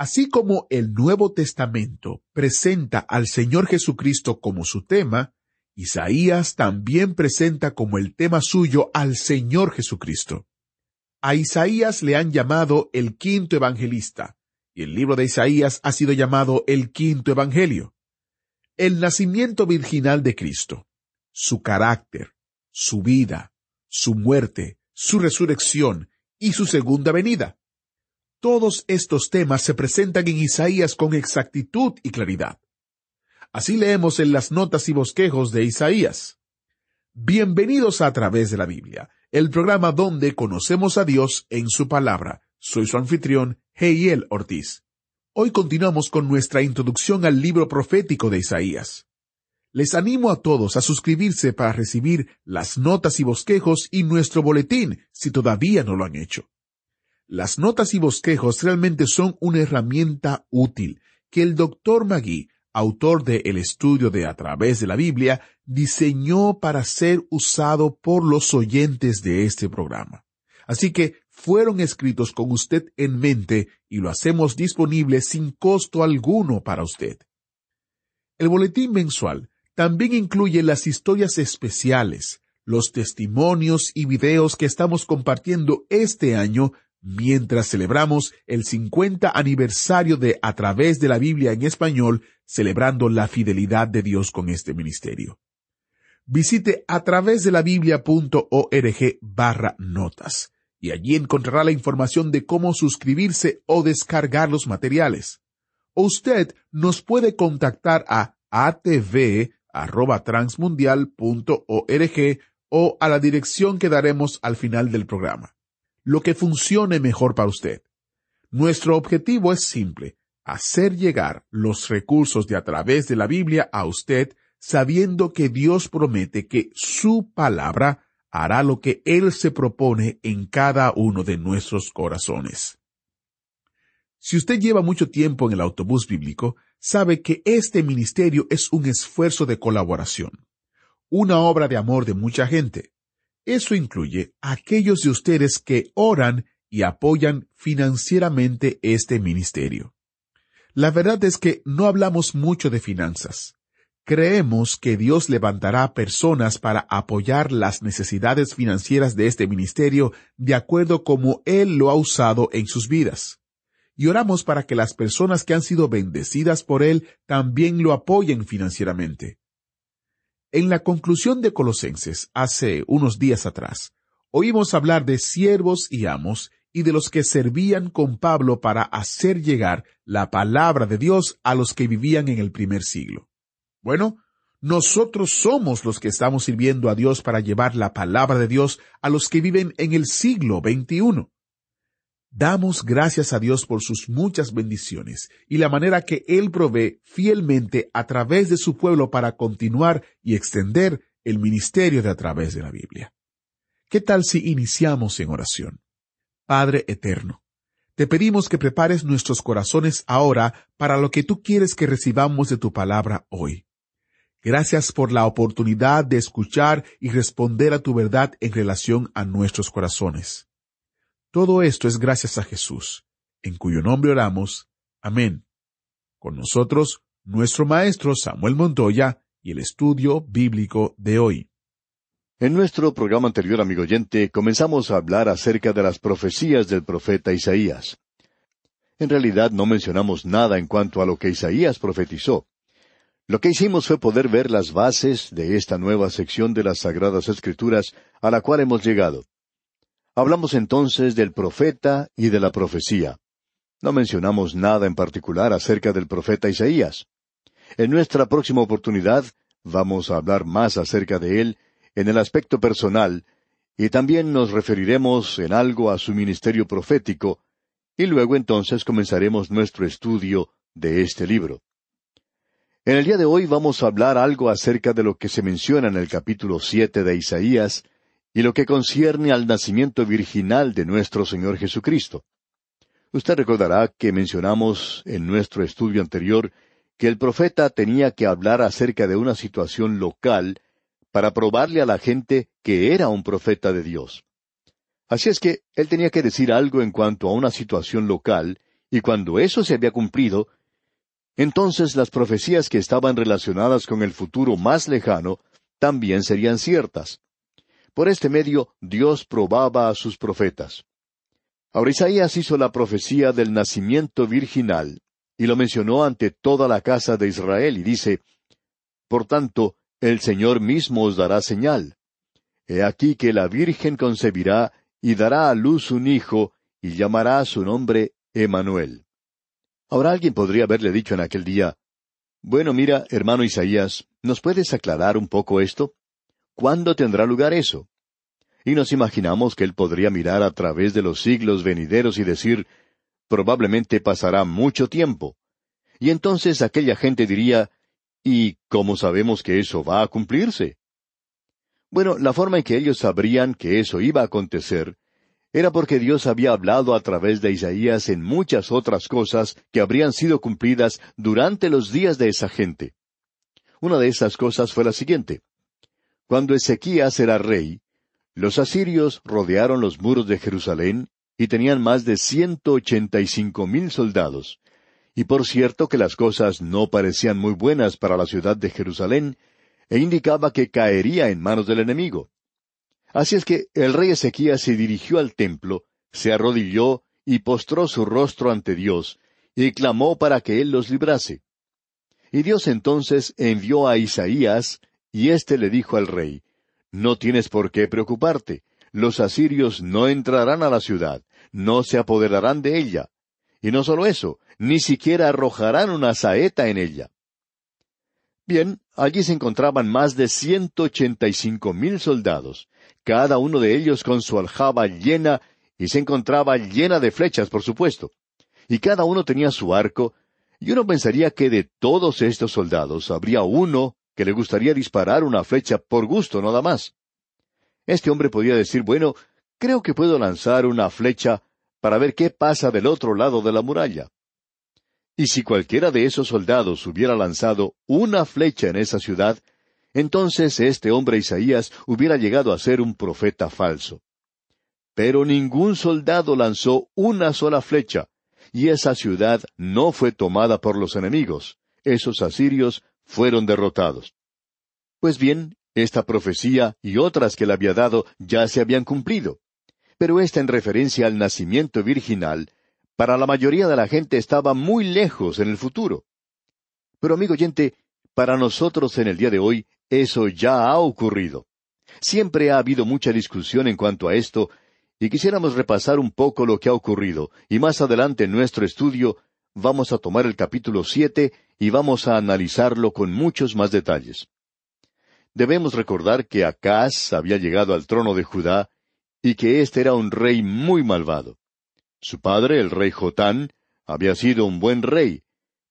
Así como el Nuevo Testamento presenta al Señor Jesucristo como su tema, Isaías también presenta como el tema suyo al Señor Jesucristo. A Isaías le han llamado el quinto evangelista, y el libro de Isaías ha sido llamado el quinto evangelio. El nacimiento virginal de Cristo, su carácter, su vida, su muerte, su resurrección y su segunda venida. Todos estos temas se presentan en Isaías con exactitud y claridad. Así leemos en las notas y bosquejos de Isaías. Bienvenidos a través de la Biblia, el programa donde conocemos a Dios en su palabra. Soy su anfitrión, Heiel Ortiz. Hoy continuamos con nuestra introducción al libro profético de Isaías. Les animo a todos a suscribirse para recibir las notas y bosquejos y nuestro boletín si todavía no lo han hecho. Las notas y bosquejos realmente son una herramienta útil que el doctor Magui autor de El estudio de A través de la Biblia, diseñó para ser usado por los oyentes de este programa. Así que fueron escritos con usted en mente y lo hacemos disponible sin costo alguno para usted. El boletín mensual también incluye las historias especiales, los testimonios y videos que estamos compartiendo este año mientras celebramos el 50 aniversario de A través de la Biblia en español, celebrando la fidelidad de Dios con este ministerio. Visite a través de la biblia.org barra notas y allí encontrará la información de cómo suscribirse o descargar los materiales. O usted nos puede contactar a atv.transmundial.org o a la dirección que daremos al final del programa lo que funcione mejor para usted. Nuestro objetivo es simple, hacer llegar los recursos de a través de la Biblia a usted sabiendo que Dios promete que su palabra hará lo que Él se propone en cada uno de nuestros corazones. Si usted lleva mucho tiempo en el autobús bíblico, sabe que este ministerio es un esfuerzo de colaboración, una obra de amor de mucha gente. Eso incluye a aquellos de ustedes que oran y apoyan financieramente este ministerio. La verdad es que no hablamos mucho de finanzas. Creemos que Dios levantará personas para apoyar las necesidades financieras de este ministerio de acuerdo como Él lo ha usado en sus vidas. Y oramos para que las personas que han sido bendecidas por Él también lo apoyen financieramente. En la conclusión de Colosenses, hace unos días atrás, oímos hablar de siervos y amos y de los que servían con Pablo para hacer llegar la palabra de Dios a los que vivían en el primer siglo. Bueno, nosotros somos los que estamos sirviendo a Dios para llevar la palabra de Dios a los que viven en el siglo XXI. Damos gracias a Dios por sus muchas bendiciones y la manera que Él provee fielmente a través de su pueblo para continuar y extender el ministerio de a través de la Biblia. ¿Qué tal si iniciamos en oración? Padre Eterno, te pedimos que prepares nuestros corazones ahora para lo que tú quieres que recibamos de tu palabra hoy. Gracias por la oportunidad de escuchar y responder a tu verdad en relación a nuestros corazones. Todo esto es gracias a Jesús, en cuyo nombre oramos. Amén. Con nosotros, nuestro maestro Samuel Montoya y el estudio bíblico de hoy. En nuestro programa anterior, amigo oyente, comenzamos a hablar acerca de las profecías del profeta Isaías. En realidad no mencionamos nada en cuanto a lo que Isaías profetizó. Lo que hicimos fue poder ver las bases de esta nueva sección de las Sagradas Escrituras a la cual hemos llegado. Hablamos entonces del profeta y de la profecía. No mencionamos nada en particular acerca del profeta Isaías. En nuestra próxima oportunidad vamos a hablar más acerca de él en el aspecto personal y también nos referiremos en algo a su ministerio profético y luego entonces comenzaremos nuestro estudio de este libro. En el día de hoy vamos a hablar algo acerca de lo que se menciona en el capítulo siete de Isaías y lo que concierne al nacimiento virginal de nuestro Señor Jesucristo. Usted recordará que mencionamos en nuestro estudio anterior que el profeta tenía que hablar acerca de una situación local para probarle a la gente que era un profeta de Dios. Así es que él tenía que decir algo en cuanto a una situación local, y cuando eso se había cumplido, entonces las profecías que estaban relacionadas con el futuro más lejano también serían ciertas. Por este medio Dios probaba a sus profetas. Ahora Isaías hizo la profecía del nacimiento virginal, y lo mencionó ante toda la casa de Israel, y dice, Por tanto, el Señor mismo os dará señal. He aquí que la Virgen concebirá y dará a luz un hijo, y llamará su nombre Emanuel. Ahora alguien podría haberle dicho en aquel día, Bueno, mira, hermano Isaías, ¿nos puedes aclarar un poco esto? ¿Cuándo tendrá lugar eso? Y nos imaginamos que él podría mirar a través de los siglos venideros y decir, probablemente pasará mucho tiempo. Y entonces aquella gente diría, ¿y cómo sabemos que eso va a cumplirse? Bueno, la forma en que ellos sabrían que eso iba a acontecer era porque Dios había hablado a través de Isaías en muchas otras cosas que habrían sido cumplidas durante los días de esa gente. Una de esas cosas fue la siguiente. Cuando Ezequías era rey, los asirios rodearon los muros de Jerusalén y tenían más de ciento ochenta y cinco mil soldados. Y por cierto que las cosas no parecían muy buenas para la ciudad de Jerusalén, e indicaba que caería en manos del enemigo. Así es que el rey Ezequías se dirigió al templo, se arrodilló y postró su rostro ante Dios, y clamó para que él los librase. Y Dios entonces envió a Isaías, y éste le dijo al rey, No tienes por qué preocuparte, los asirios no entrarán a la ciudad, no se apoderarán de ella. Y no solo eso, ni siquiera arrojarán una saeta en ella. Bien, allí se encontraban más de ciento ochenta y cinco mil soldados, cada uno de ellos con su aljaba llena, y se encontraba llena de flechas, por supuesto. Y cada uno tenía su arco, y uno pensaría que de todos estos soldados habría uno que le gustaría disparar una flecha por gusto nada más. Este hombre podía decir, bueno, creo que puedo lanzar una flecha para ver qué pasa del otro lado de la muralla. Y si cualquiera de esos soldados hubiera lanzado una flecha en esa ciudad, entonces este hombre Isaías hubiera llegado a ser un profeta falso. Pero ningún soldado lanzó una sola flecha, y esa ciudad no fue tomada por los enemigos. Esos asirios fueron derrotados. Pues bien, esta profecía y otras que le había dado ya se habían cumplido. Pero esta en referencia al nacimiento virginal para la mayoría de la gente estaba muy lejos en el futuro. Pero amigo oyente, para nosotros en el día de hoy eso ya ha ocurrido. Siempre ha habido mucha discusión en cuanto a esto, y quisiéramos repasar un poco lo que ha ocurrido, y más adelante en nuestro estudio vamos a tomar el capítulo siete y vamos a analizarlo con muchos más detalles. Debemos recordar que Acaz había llegado al trono de Judá y que éste era un rey muy malvado. Su padre, el rey Jotán, había sido un buen rey.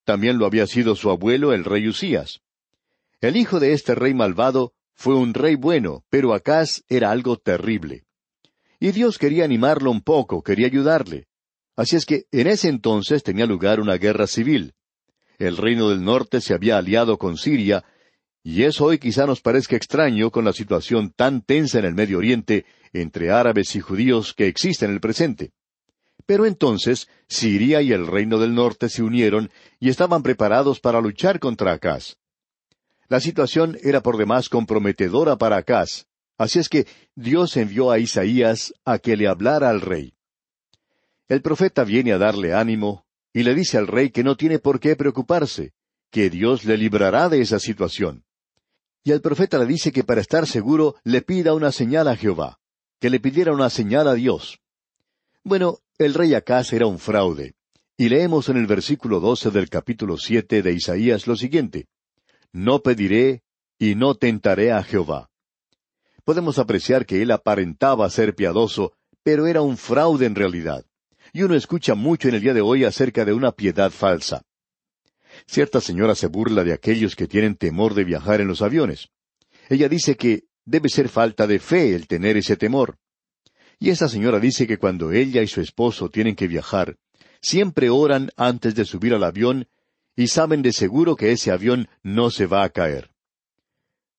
También lo había sido su abuelo, el rey Usías. El hijo de este rey malvado fue un rey bueno, pero Acaz era algo terrible. Y Dios quería animarlo un poco, quería ayudarle. Así es que en ese entonces tenía lugar una guerra civil. El reino del norte se había aliado con Siria, y eso hoy quizá nos parezca extraño con la situación tan tensa en el Medio Oriente entre árabes y judíos que existe en el presente. Pero entonces Siria y el reino del norte se unieron y estaban preparados para luchar contra Acaz. La situación era por demás comprometedora para Acaz, así es que Dios envió a Isaías a que le hablara al rey. El profeta viene a darle ánimo y le dice al rey que no tiene por qué preocuparse, que Dios le librará de esa situación. Y el profeta le dice que para estar seguro le pida una señal a Jehová, que le pidiera una señal a Dios. Bueno, el rey Acaz era un fraude. Y leemos en el versículo doce del capítulo siete de Isaías lo siguiente No pediré y no tentaré a Jehová. Podemos apreciar que él aparentaba ser piadoso, pero era un fraude en realidad. Y uno escucha mucho en el día de hoy acerca de una piedad falsa. Cierta señora se burla de aquellos que tienen temor de viajar en los aviones. Ella dice que debe ser falta de fe el tener ese temor. Y esta señora dice que cuando ella y su esposo tienen que viajar, siempre oran antes de subir al avión y saben de seguro que ese avión no se va a caer.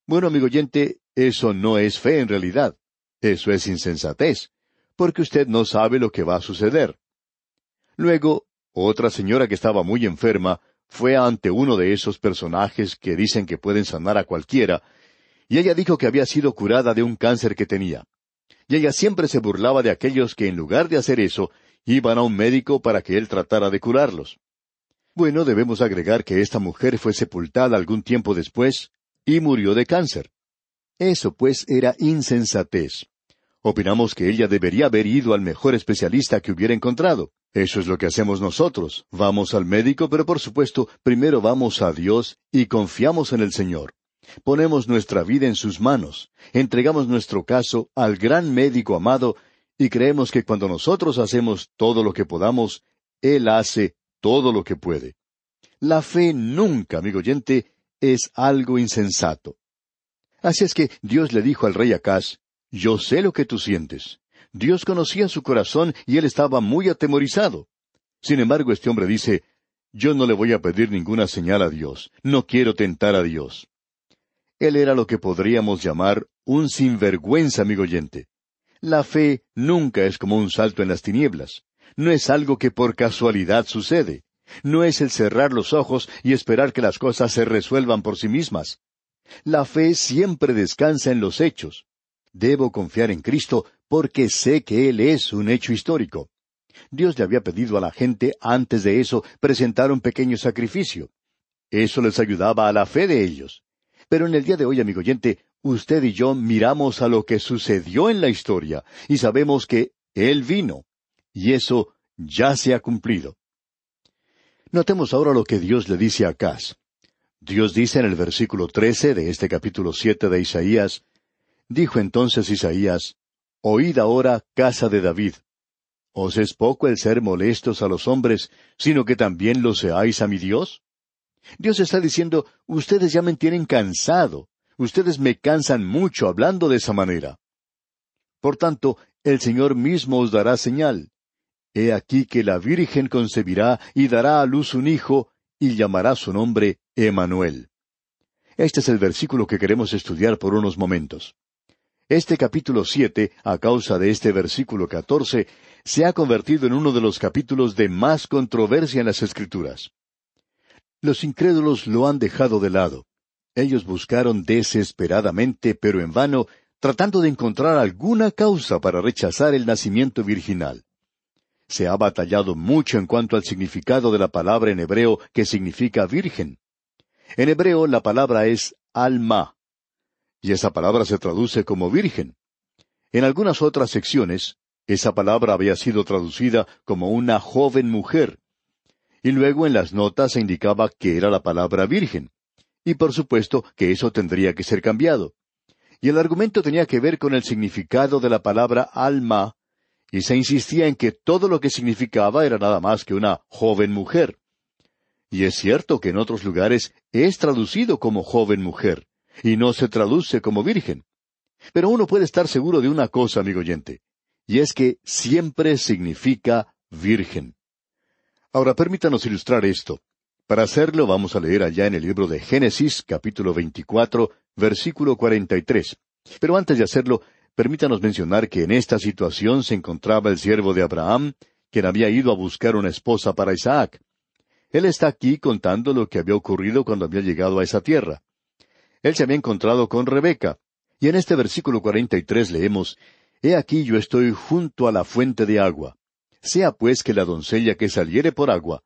Bueno, amigo oyente, eso no es fe en realidad. Eso es insensatez, porque usted no sabe lo que va a suceder. Luego, otra señora que estaba muy enferma fue ante uno de esos personajes que dicen que pueden sanar a cualquiera, y ella dijo que había sido curada de un cáncer que tenía. Y ella siempre se burlaba de aquellos que en lugar de hacer eso, iban a un médico para que él tratara de curarlos. Bueno, debemos agregar que esta mujer fue sepultada algún tiempo después y murió de cáncer. Eso pues era insensatez. Opinamos que ella debería haber ido al mejor especialista que hubiera encontrado. Eso es lo que hacemos nosotros. Vamos al médico, pero por supuesto, primero vamos a Dios y confiamos en el Señor. Ponemos nuestra vida en sus manos, entregamos nuestro caso al gran médico amado y creemos que cuando nosotros hacemos todo lo que podamos, Él hace todo lo que puede. La fe nunca, amigo oyente, es algo insensato. Así es que Dios le dijo al rey Acaz, Yo sé lo que tú sientes. Dios conocía su corazón y él estaba muy atemorizado. Sin embargo, este hombre dice, Yo no le voy a pedir ninguna señal a Dios, no quiero tentar a Dios. Él era lo que podríamos llamar un sinvergüenza, amigo oyente. La fe nunca es como un salto en las tinieblas. No es algo que por casualidad sucede. No es el cerrar los ojos y esperar que las cosas se resuelvan por sí mismas. La fe siempre descansa en los hechos. Debo confiar en Cristo porque sé que Él es un hecho histórico. Dios le había pedido a la gente antes de eso presentar un pequeño sacrificio. Eso les ayudaba a la fe de ellos. Pero en el día de hoy, amigo oyente, usted y yo miramos a lo que sucedió en la historia y sabemos que Él vino. Y eso ya se ha cumplido. Notemos ahora lo que Dios le dice a Acaz. Dios dice en el versículo trece de este capítulo siete de Isaías, Dijo entonces Isaías, Oíd ahora, casa de David. ¿Os es poco el ser molestos a los hombres, sino que también lo seáis a mi Dios? Dios está diciendo, ustedes ya me tienen cansado, ustedes me cansan mucho hablando de esa manera. Por tanto, el Señor mismo os dará señal. He aquí que la Virgen concebirá y dará a luz un hijo, y llamará su nombre Emanuel. Este es el versículo que queremos estudiar por unos momentos. Este capítulo siete, a causa de este versículo catorce, se ha convertido en uno de los capítulos de más controversia en las Escrituras. Los incrédulos lo han dejado de lado. Ellos buscaron desesperadamente, pero en vano, tratando de encontrar alguna causa para rechazar el nacimiento virginal se ha batallado mucho en cuanto al significado de la palabra en hebreo que significa virgen. En hebreo la palabra es alma, y esa palabra se traduce como virgen. En algunas otras secciones, esa palabra había sido traducida como una joven mujer, y luego en las notas se indicaba que era la palabra virgen, y por supuesto que eso tendría que ser cambiado. Y el argumento tenía que ver con el significado de la palabra alma y se insistía en que todo lo que significaba era nada más que una joven mujer. Y es cierto que en otros lugares es traducido como joven mujer, y no se traduce como virgen. Pero uno puede estar seguro de una cosa, amigo oyente, y es que siempre significa virgen. Ahora permítanos ilustrar esto. Para hacerlo vamos a leer allá en el libro de Génesis, capítulo 24, versículo 43. Pero antes de hacerlo, Permítanos mencionar que en esta situación se encontraba el siervo de Abraham, quien había ido a buscar una esposa para Isaac. Él está aquí contando lo que había ocurrido cuando había llegado a esa tierra. Él se había encontrado con Rebeca, y en este versículo cuarenta y tres leemos He aquí yo estoy junto a la fuente de agua. Sea pues que la doncella que saliere por agua,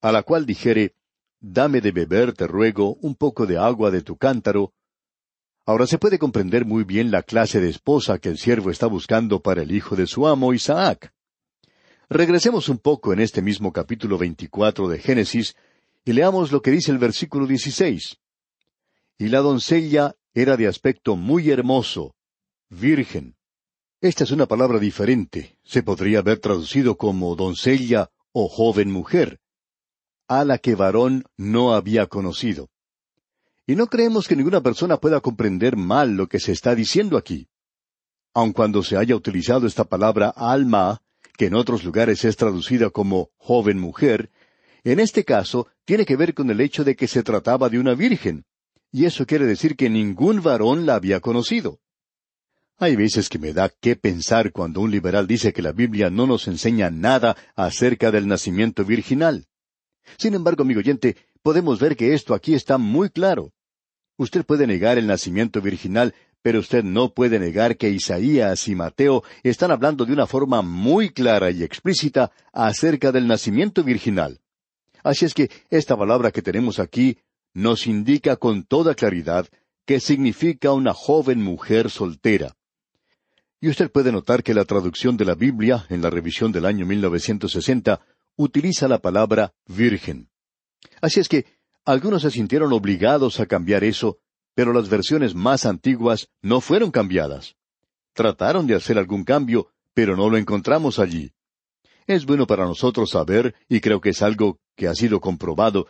a la cual dijere Dame de beber, te ruego, un poco de agua de tu cántaro, Ahora se puede comprender muy bien la clase de esposa que el siervo está buscando para el hijo de su amo Isaac. Regresemos un poco en este mismo capítulo veinticuatro de Génesis y leamos lo que dice el versículo dieciséis. Y la doncella era de aspecto muy hermoso, virgen. Esta es una palabra diferente. Se podría haber traducido como doncella o joven mujer, a la que varón no había conocido. Y no creemos que ninguna persona pueda comprender mal lo que se está diciendo aquí. Aun cuando se haya utilizado esta palabra alma, que en otros lugares es traducida como joven mujer, en este caso tiene que ver con el hecho de que se trataba de una virgen, y eso quiere decir que ningún varón la había conocido. Hay veces que me da qué pensar cuando un liberal dice que la Biblia no nos enseña nada acerca del nacimiento virginal. Sin embargo, amigo oyente, podemos ver que esto aquí está muy claro. Usted puede negar el nacimiento virginal, pero usted no puede negar que Isaías y Mateo están hablando de una forma muy clara y explícita acerca del nacimiento virginal. Así es que esta palabra que tenemos aquí nos indica con toda claridad que significa una joven mujer soltera. Y usted puede notar que la traducción de la Biblia en la revisión del año 1960 utiliza la palabra virgen. Así es que algunos se sintieron obligados a cambiar eso, pero las versiones más antiguas no fueron cambiadas. Trataron de hacer algún cambio, pero no lo encontramos allí. Es bueno para nosotros saber, y creo que es algo que ha sido comprobado,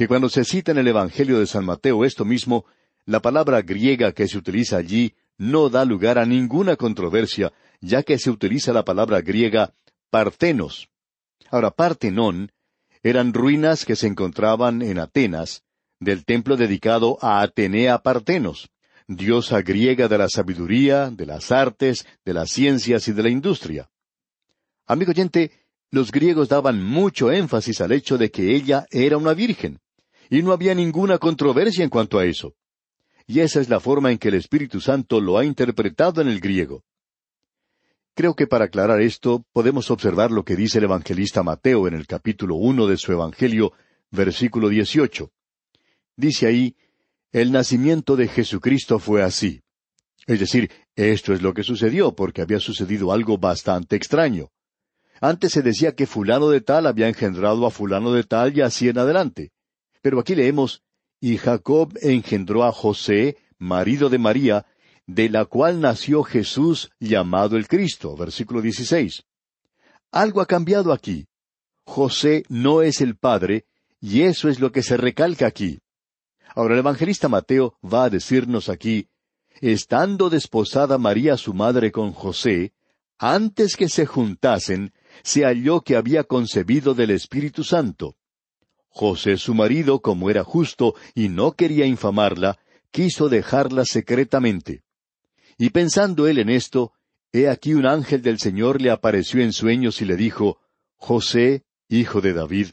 que cuando se cita en el Evangelio de San Mateo esto mismo, la palabra griega que se utiliza allí no da lugar a ninguna controversia, ya que se utiliza la palabra griega partenos. Ahora, partenón eran ruinas que se encontraban en Atenas, del templo dedicado a Atenea Partenos, diosa griega de la sabiduría, de las artes, de las ciencias y de la industria. Amigo oyente, los griegos daban mucho énfasis al hecho de que ella era una virgen, y no había ninguna controversia en cuanto a eso. Y esa es la forma en que el Espíritu Santo lo ha interpretado en el griego. Creo que para aclarar esto podemos observar lo que dice el evangelista Mateo en el capítulo uno de su Evangelio, versículo dieciocho. Dice ahí, el nacimiento de Jesucristo fue así. Es decir, esto es lo que sucedió porque había sucedido algo bastante extraño. Antes se decía que fulano de tal había engendrado a fulano de tal y así en adelante. Pero aquí leemos, y Jacob engendró a José, marido de María, de la cual nació Jesús llamado el Cristo. Versículo 16. Algo ha cambiado aquí. José no es el Padre, y eso es lo que se recalca aquí. Ahora el evangelista Mateo va a decirnos aquí, estando desposada María su madre con José, antes que se juntasen, se halló que había concebido del Espíritu Santo. José su marido, como era justo y no quería infamarla, quiso dejarla secretamente. Y pensando él en esto, he aquí un ángel del Señor le apareció en sueños y le dijo, José, hijo de David,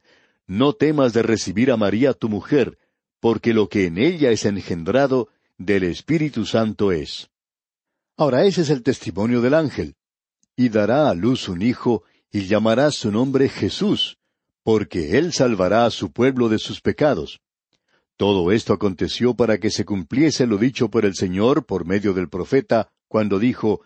no temas de recibir a María tu mujer, porque lo que en ella es engendrado del Espíritu Santo es. Ahora ese es el testimonio del ángel. Y dará a luz un hijo, y llamará su nombre Jesús, porque él salvará a su pueblo de sus pecados. Todo esto aconteció para que se cumpliese lo dicho por el Señor por medio del profeta, cuando dijo,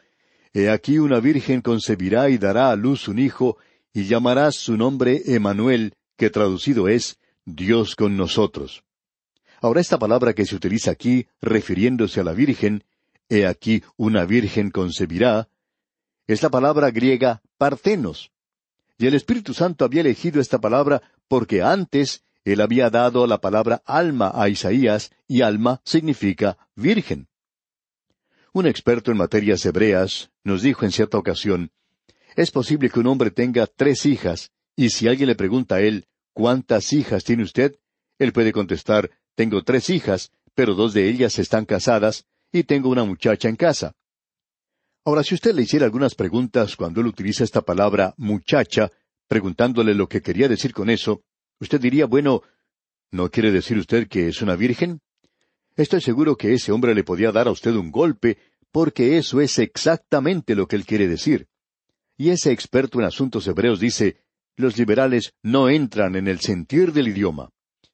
He aquí una virgen concebirá y dará a luz un hijo, y llamarás su nombre Emanuel, que traducido es Dios con nosotros. Ahora esta palabra que se utiliza aquí, refiriéndose a la virgen, He aquí una virgen concebirá, es la palabra griega partenos. Y el Espíritu Santo había elegido esta palabra porque antes él había dado la palabra alma a Isaías, y alma significa virgen. Un experto en materias hebreas nos dijo en cierta ocasión, es posible que un hombre tenga tres hijas, y si alguien le pregunta a él, ¿cuántas hijas tiene usted? Él puede contestar, tengo tres hijas, pero dos de ellas están casadas, y tengo una muchacha en casa. Ahora, si usted le hiciera algunas preguntas cuando él utiliza esta palabra muchacha, preguntándole lo que quería decir con eso, Usted diría, bueno, ¿no quiere decir usted que es una virgen? Estoy seguro que ese hombre le podía dar a usted un golpe, porque eso es exactamente lo que él quiere decir. Y ese experto en asuntos hebreos dice, los liberales no entran en el sentir del idioma.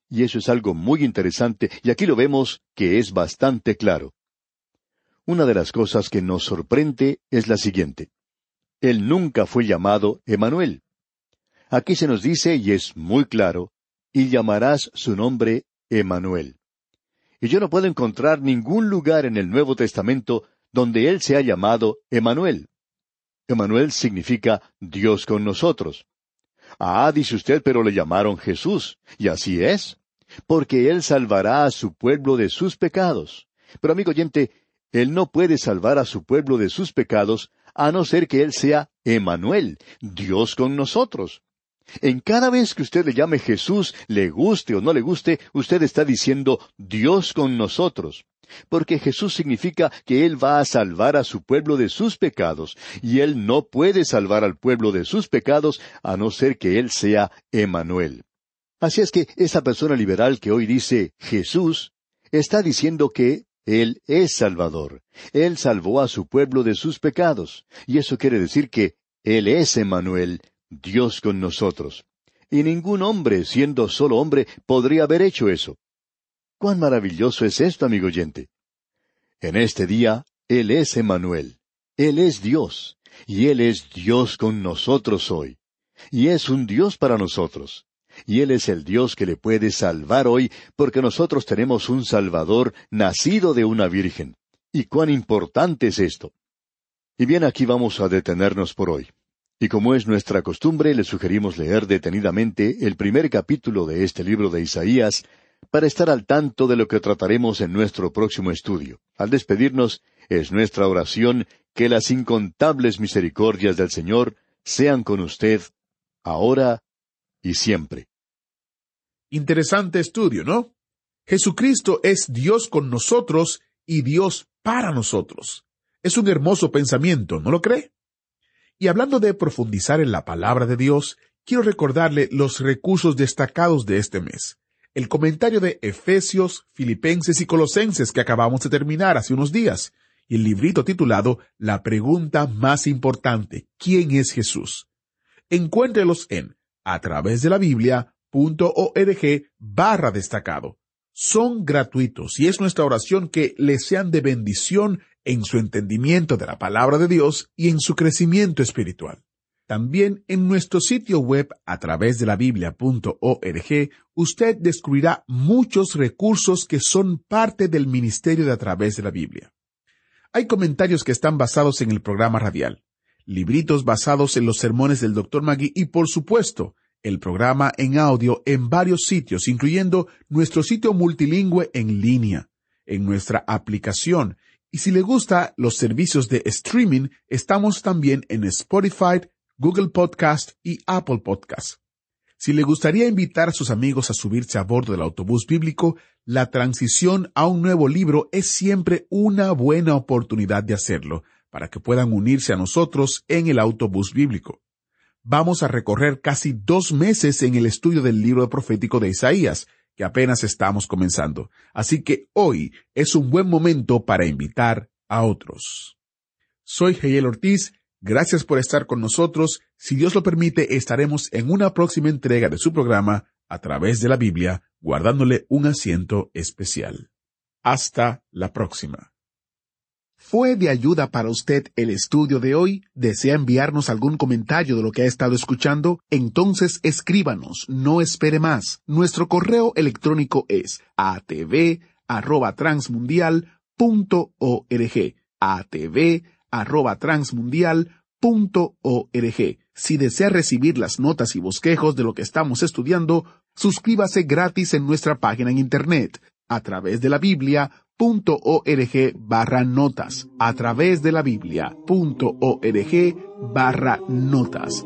Y eso es algo muy interesante, y aquí lo vemos que es bastante claro. Una de las cosas que nos sorprende es la siguiente. Él nunca fue llamado Emanuel. Aquí se nos dice, y es muy claro, y llamarás su nombre Emanuel. Y yo no puedo encontrar ningún lugar en el Nuevo Testamento donde él sea llamado Emanuel. Emanuel significa Dios con nosotros. Ah, dice usted, pero le llamaron Jesús, y así es, porque Él salvará a su pueblo de sus pecados. Pero amigo oyente, Él no puede salvar a su pueblo de sus pecados a no ser que Él sea Emanuel, Dios con nosotros. En cada vez que usted le llame Jesús, le guste o no le guste, usted está diciendo Dios con nosotros. Porque Jesús significa que Él va a salvar a su pueblo de sus pecados, y Él no puede salvar al pueblo de sus pecados a no ser que Él sea Emanuel. Así es que esa persona liberal que hoy dice Jesús, está diciendo que Él es Salvador. Él salvó a su pueblo de sus pecados, y eso quiere decir que Él es Emanuel, Dios con nosotros. Y ningún hombre, siendo solo hombre, podría haber hecho eso. Cuán maravilloso es esto, amigo oyente. En este día, Él es Emanuel. Él es Dios. Y Él es Dios con nosotros hoy. Y es un Dios para nosotros. Y Él es el Dios que le puede salvar hoy porque nosotros tenemos un Salvador nacido de una Virgen. ¿Y cuán importante es esto? Y bien, aquí vamos a detenernos por hoy. Y como es nuestra costumbre, le sugerimos leer detenidamente el primer capítulo de este libro de Isaías para estar al tanto de lo que trataremos en nuestro próximo estudio. Al despedirnos, es nuestra oración que las incontables misericordias del Señor sean con usted, ahora y siempre. Interesante estudio, ¿no? Jesucristo es Dios con nosotros y Dios para nosotros. Es un hermoso pensamiento, ¿no lo cree? Y hablando de profundizar en la palabra de Dios, quiero recordarle los recursos destacados de este mes. El comentario de Efesios, Filipenses y Colosenses que acabamos de terminar hace unos días, y el librito titulado La pregunta más importante, ¿quién es Jesús? Encuéntrelos en a través de la Biblia.org barra destacado. Son gratuitos y es nuestra oración que les sean de bendición en su entendimiento de la palabra de Dios y en su crecimiento espiritual. También en nuestro sitio web a través de la biblia.org usted descubrirá muchos recursos que son parte del ministerio de a través de la Biblia. Hay comentarios que están basados en el programa radial, libritos basados en los sermones del Dr. Magui y por supuesto el programa en audio en varios sitios, incluyendo nuestro sitio multilingüe en línea, en nuestra aplicación y si le gusta los servicios de streaming, estamos también en Spotify, Google Podcast y Apple Podcast. Si le gustaría invitar a sus amigos a subirse a bordo del autobús bíblico, la transición a un nuevo libro es siempre una buena oportunidad de hacerlo, para que puedan unirse a nosotros en el autobús bíblico. Vamos a recorrer casi dos meses en el estudio del libro profético de Isaías, que apenas estamos comenzando. Así que hoy es un buen momento para invitar a otros. Soy Geyel Ortiz, gracias por estar con nosotros. Si Dios lo permite, estaremos en una próxima entrega de su programa a través de la Biblia, guardándole un asiento especial. Hasta la próxima. ¿Fue de ayuda para usted el estudio de hoy? ¿Desea enviarnos algún comentario de lo que ha estado escuchando? Entonces escríbanos, no espere más. Nuestro correo electrónico es atv@transmundial.org. atv@transmundial.org. Si desea recibir las notas y bosquejos de lo que estamos estudiando, suscríbase gratis en nuestra página en internet a través de la Biblia .org barra notas a través de la biblia.org barra notas.